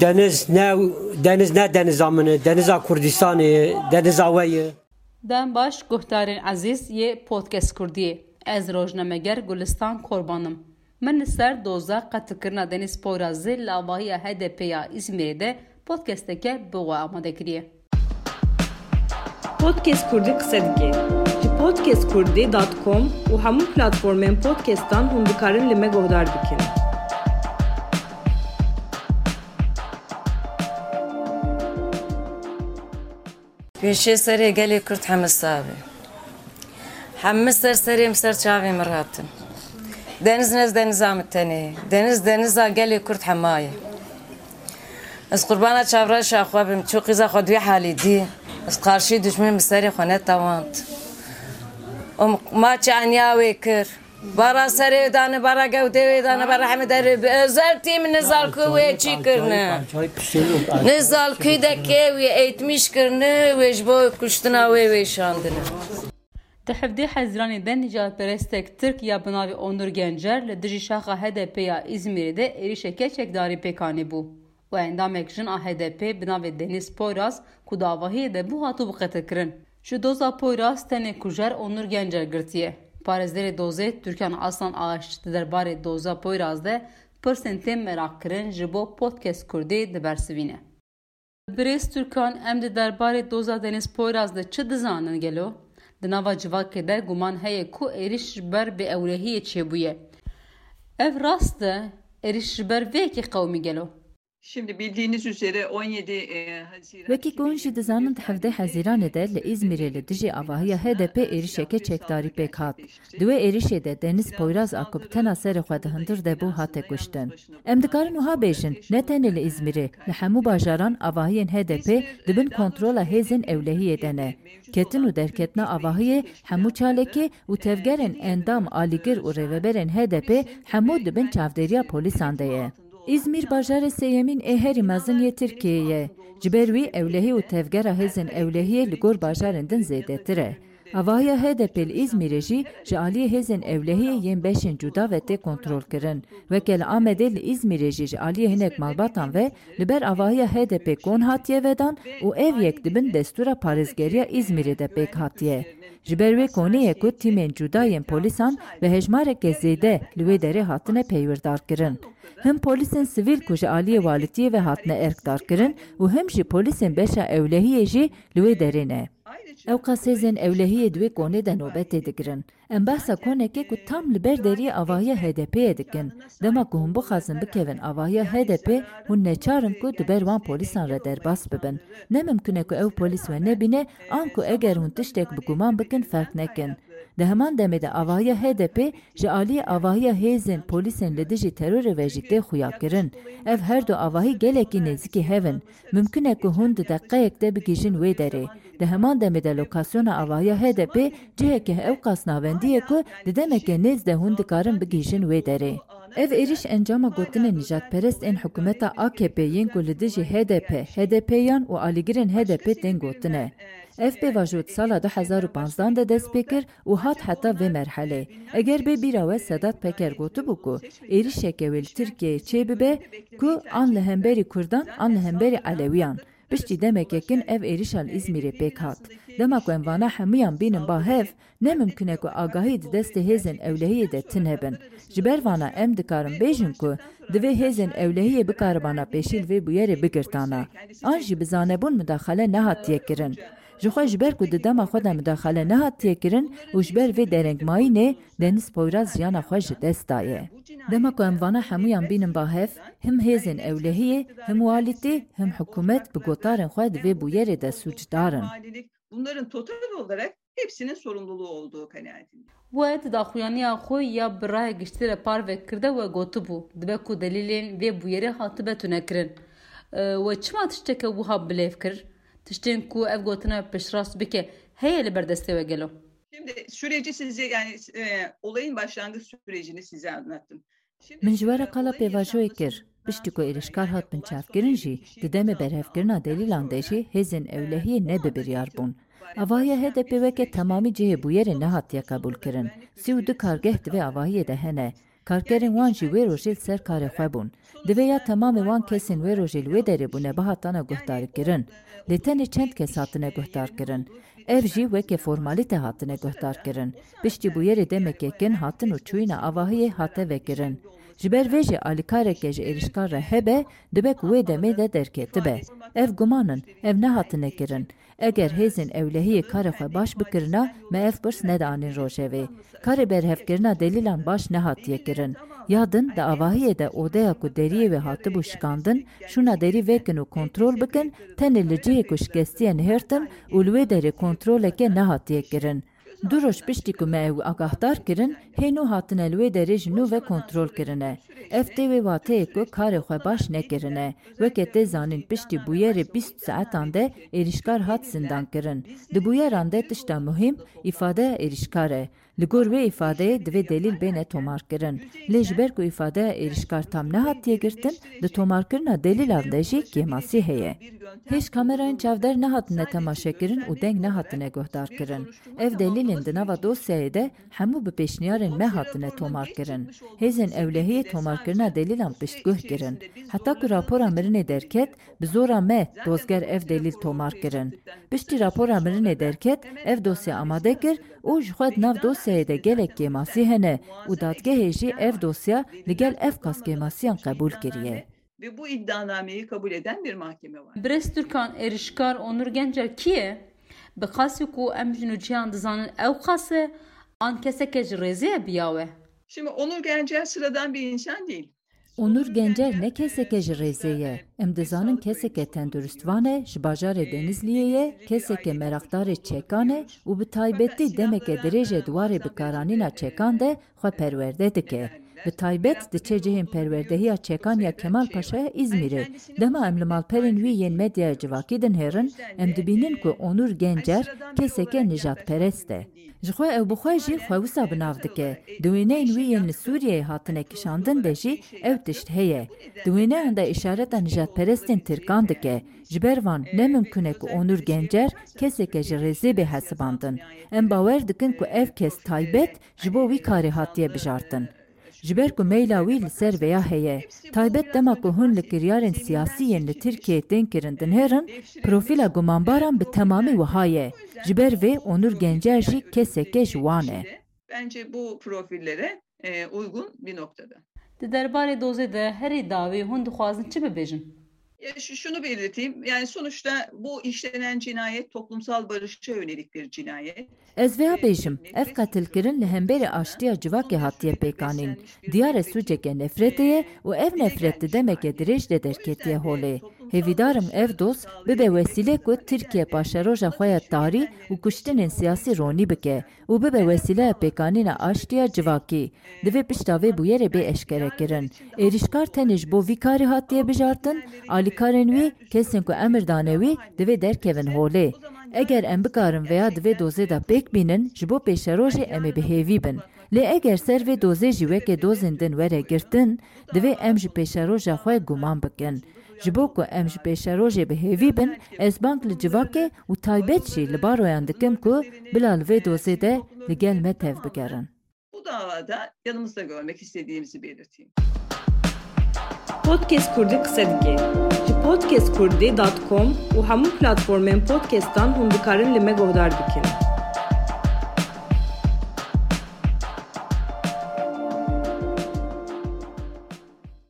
Deniz ne deniz ne deniz amını, deniz Kurdistan'ı, deniz avayı. Den baş guhdarên ezîz yê podcast Kurdiyê. Ez rojnameger Gulistan Korbanım. Min li ser doza qetikirina Deniz Poyrazê li avahiya HDP ya İzmirê de podcasteke bi we amade kiriye. Podcast Kurdî qise dike. Ji podcastkurdî.com û hemû platformên podcastan hûn dikarin li me guhdar bikin. پیشی سری كرت کرد صابي حمس سر سري مسر شافي مراتم دنز نز دنز عمتني دنز دنز قالي كرت حماية اس قربانة شابراش أخوة بمتشو قيزة خدوي حالي دي اس قارشي دشمن مساري خونات طوانت وما تشعني ويكر ئەنیاوێ کرد بارا سەرێ دانە بارا گەوتێوێ دانە بەرە هەمە دەرێ ئەزەرتی من نزار کوێ چی کردنە نزال کوی دەکێوی ئەیتمیشکردنە وێژ بۆ کوشتنا وێ وێشاندنە. Di hevdê Hezranê de nijadperestek Tirk ya bi navê Onur Gencer li dijî şaxa HDP ya İzmirê de êrişeke çekdarî pêkanê bû. û endamek jin a HDP bi navê Deniz Poyraz ku davahiyê de bû hatû biqetekirin. Ji doza Poyraz tenê kujer Onur Gencer girtiye. Parêzerê dozê Türkan Aslan Ağaç di derbarê doza Poyraz de pirsên têm merakkirin ji bo podcast Kurdî dibersivîne. Birêz Türkan em di derbarê doza Deniz Poyraz de çi dizanin gelo? Di nava civakê de guman heye ku êriş ji ber bê ewlehiyê çêbûye. Ev rast e êriş ji ber gelo. Şimdi bildiğiniz üzere 17 e, Haziran Wekî ku hûn jî dizanin di hevdê Hezîranê de li İzmirê li dijî avahiya HDP êrişeke çekdarî pêk hat. Di wê êrişê de Deniz Poyraz a ku bi tena serê xwe di hindir de bû hate kuştin. Em dikarin wiha bêjin ne tenê li İzmirê li hemû bajaran avahiyên HDP dibin kontrola hêzên ewlehiyê ye. İzmir bajarê sêyemîn ê herî mezin yê Tirkiyeyê. Ji ber wî ewlehî û tevgera hêzên ewlehiyê li gor bajarên din zêdetir e. Avahiya HDP li İzmirê jî ji aliyê hêzên ewlehiyê yên beşên cuda ve tê kontrol kirin. Weke li Amedê li İzmirê jî ji aliyê hinek malbatan ve li ber avahiya HDP kon hatiye vedan û ev yek dibin destûra parêzgeriya İzmirê de pêk hatiye. Ji ber wê koniyê ku tîmên cudayên polîsan ve hejmareke zêde li wê derê hatine peywirdar kirin. Him polîsên sivîl ku ji aliyê walitiyê ve hatine erkdar kirin û him jî polîsên beşa ewlehiyê jî li wê derê ne. Ew qasêzên ewlehiyê di wê konê de nobetê digirin. Em behsa konekê ku tam li ber deriyê avahiya HDP'ye dikin. Dema ku hûn bixwazin bikevin avahiya HDP hûn neçarin ku di ber wan polîsan re derbas bibin. Nemimkün e ku ew polîs we nebîne an ku eger hûn tiştek bi guman bikin ferq nekin. Di heman demê de avahiya HDP ji aliyê avahiya hêzên polîsên li dijî terorê ve xuya kirin. Ev her du avahî gelekî nêzîkî hevin. Mümkün e ku hûn di deqeyek de bigîjin wê derê. Di heman demê de lokasyona avahiya HDP ciheke ew qasnavendiyê ku di demeke nêz de hûn dikarin bigîjin wê derê. Ev êriş encama ên hikûmeta AKP'yên ku li dijî HDP, HDPyan û alîgirên HDP tên gotine. Ev pêvajot sala 2015 de dest pê kir û hat heta vê merhelê. Eger bê bîra we Sedat Peker gotibû ku êrişeke wê li Tirkiyeyê çê bibe ku an li Kurdan an li hemberî Alewiyan. Piştî demekekin ev êrişa li İzmîrê pêk hat. Dema ku em vana hemûyan bînin ba hev, nemimkün e ku agahî di destê hêzên ewlehiyê de tin hebin. Ji ber vana em dikarin bêjin ku divê hêzên ewlehiyê bikaribana pêşîl vê bûyerê bigirtana. An jî bi zanebûn midaxele nehatiye kirin. Ji xwe ji ber ku di dema xwe de midaxele nehatiye kirin û ji ber vê derengmayînê Deniz Poyraz jiyana xwe ji dest daye. Dema ku em vana hemûyan bînin ba hev, him hêzên ewlehiyê, him walîtê, him hikûmet bi gotarên xwe divê bûyerê de sûcdarin. valilik bunların total olarak hepsinin sorumluluğu olduğu kanaatindeyim. We di daxuyaniya xwe ya bi rahê giştî re parve kirde we gotibû dibe ku delîlên vê bûyerê hatibe tunekirin. We çima tişteke wiha bilêv kir? Tiştên ku ev gotina piştrast bike heye li ber destê we gelo. Şimdi süreci size yani e, olayın başlangıç sürecini size anlattım. Şimdi Min ji were qala olayın pêvajoyê kir. Piştî ku êrişkar hat bin çavkirin jî, di demê berhevkirina delîlan de jî hêzên ewlehiyê ne bibiryar bûn. Avahiya HDP weke temamî cihê bûyerê nehatiye qebûl kirin. Sî û du kargeh divê avahiyê de hene. Քարկերին ուանջի վերոշիլ սեր կարեխվեբուն։ Դվեյա թմամի ուան քեսին վերոշիլ վեդերեբուն է բահատանը գոհտարկերն։ Լետենի չենտ քես հատնե գոհտարկերն։ Էվժի վեկե ֆորմալիտե հատնե գոհտարկերն։ Պիշտի բույերի դեմեկեկեն հատն ու չույնա ավահի հատե վեկերն։ Ji ber vê ji êrişkar hebe dibe ku wê demê de derketibe. Ev gumanin, ev nehatine kirin. Eger hêzên ewlehiyê karê xwe baş bikirina me ev pirs nedanîn rojevê. Karê berhevkirina delîlan baş nehatiye kirin. Yadin di avahiyê de odeya ku deriyê wê hatibû şikandin, şûna derî vekin û kontrol bikin, tenê li cihê ku şikestiye nihirtin û li wê derê kontroleke nehatiye kirin. Du roj piştî ku me ew agahdar kirin, hênû hatine li wê derê ji nû ve kontrol kirine. Ev tê wê wateyê ku karê xwe baş nekirine. Wekê tê zanîn piştî bûyerê bîst saetan de êrişkar hat zindan kirin. Di bûyeran de tişta muhîm îfadeya êrişkar e. Li gor vê îfadeyê divê delîl bêne tomar kirin. Lê ji ber ku îfadeya êrişkar tam nehatiye girtin, di tomarkirina delîlan de jî kêmasî heye. Hêj kamerayên çavdar nehatine temaşekirin û deng nehatine guhdar kirin. Ev delîlên di nava dosyayê de hemû bi pêşniyarên me hatine tomar kirin. Hêzên ewlehiyê tomarkirina delîlan piştguh kirin. Heta ku rapora mirinê derket, bi zora me dozger ev delîl tomar kirin. Piştî rapora mirinê derket, ev dosya amade kir û ji xwe nav dosyayê de gelek kêmasî hene û dadgehê jî ev dosya li gel ev kas kêmasiyan qebûl kiriye. Ve bu iddianameyi kabul eden bir mahkeme var. Brez Türkan êrişkar Onur Gencer kî ye? Bi qasî ku em ji nû cihan dizanin ew qas e an keseke ji. Şimdi Onur Gencer sıradan bir insan değil. Onur Gencer ne keseke ji rêzê ye. Em dizanin keseke tenduristvan e ji keseke merakdarê çekan e û bi taybetî demeke dirêjê dwarê bikaranîna çekan de xwe perwerde dike. Bi taybet diçe cihên perwerdehiya çekan ya Kemal Paşa'ya İzmir'e. Dema em li malperên wî yên medyaya civakî din herin, em dibînin ku Onur Gencer keseke nijadperest e. Ji xwe ew bi xwe jî xwewisa binav dike. Di wêneyên wî yên li Sûriyeyê hatine kişandin de jî ew tişt heye. Di wêneyan de îşareta nijadperestên Tirkan dike. Ji ber van e ku Onur Gencer keseke ji rêzê bê hesibandin. Em bawer dikin ku ev kes taybet ji bo wî karê hatiye bijartin. Ji ber ku meyla wî li ser veya heye. Taybet dema ku hûn li kiryarên siyasî yên li Tirkiye tên kirin din herin, profîla gumanbaran bi temamî wiha ye. Ji ber vê Onur Gencer jî keseke ji wan e. Bence bu profillere e, uygun bir noktada. Di derbarê dozê de herî dawî hûn dixwazin çi bibêjin? Şunu belirteyim. Yani sonuçta bu işlenen cinayet toplumsal barışa yönelik bir cinayet. Ez vêya bêjim, ev qatilkirin li hemberê aştiya civakê hatiye pêkanîn. Diyar e sûceke nefretê ye û ev nefret di demeke dirêj de derketiye holê. Hêvîdarim ev dost bibe wesîle ku Tirkiye paşeroja xwe ya tarî û kuştinên siyasî ronî bike û bibe wesîleya pêkanîna aştiya civakî. Divê pişta vê bûyerê bê eşkere kirin. Êrişkar tenê ji bo vî karî hatiye bijartin, alîkarên wî kesên ku emir dane wî divê derkevin holê. Eger em bikarin veya divê dozê da pêk bînin ji bo pêşerojê em ê bihêvî bin. Lê eger ser vê dozê jî wekê dozên din were girtin, divê em ji pêşeroja xwe guman bikin. Ji bo ku em ji pêşerojê bihêvî bin, ez bank li civakê û taybet jî li baroyan dikim ku bila li vê dozê de li gel me tev bigerin. Bu davada yanımızda görmek istediğimizi belirteyim. Podcast Kurdi qise dike. Ji podcastkurdî.com û hemû platformên podcastan hûn dikarin li me guhdar bikin.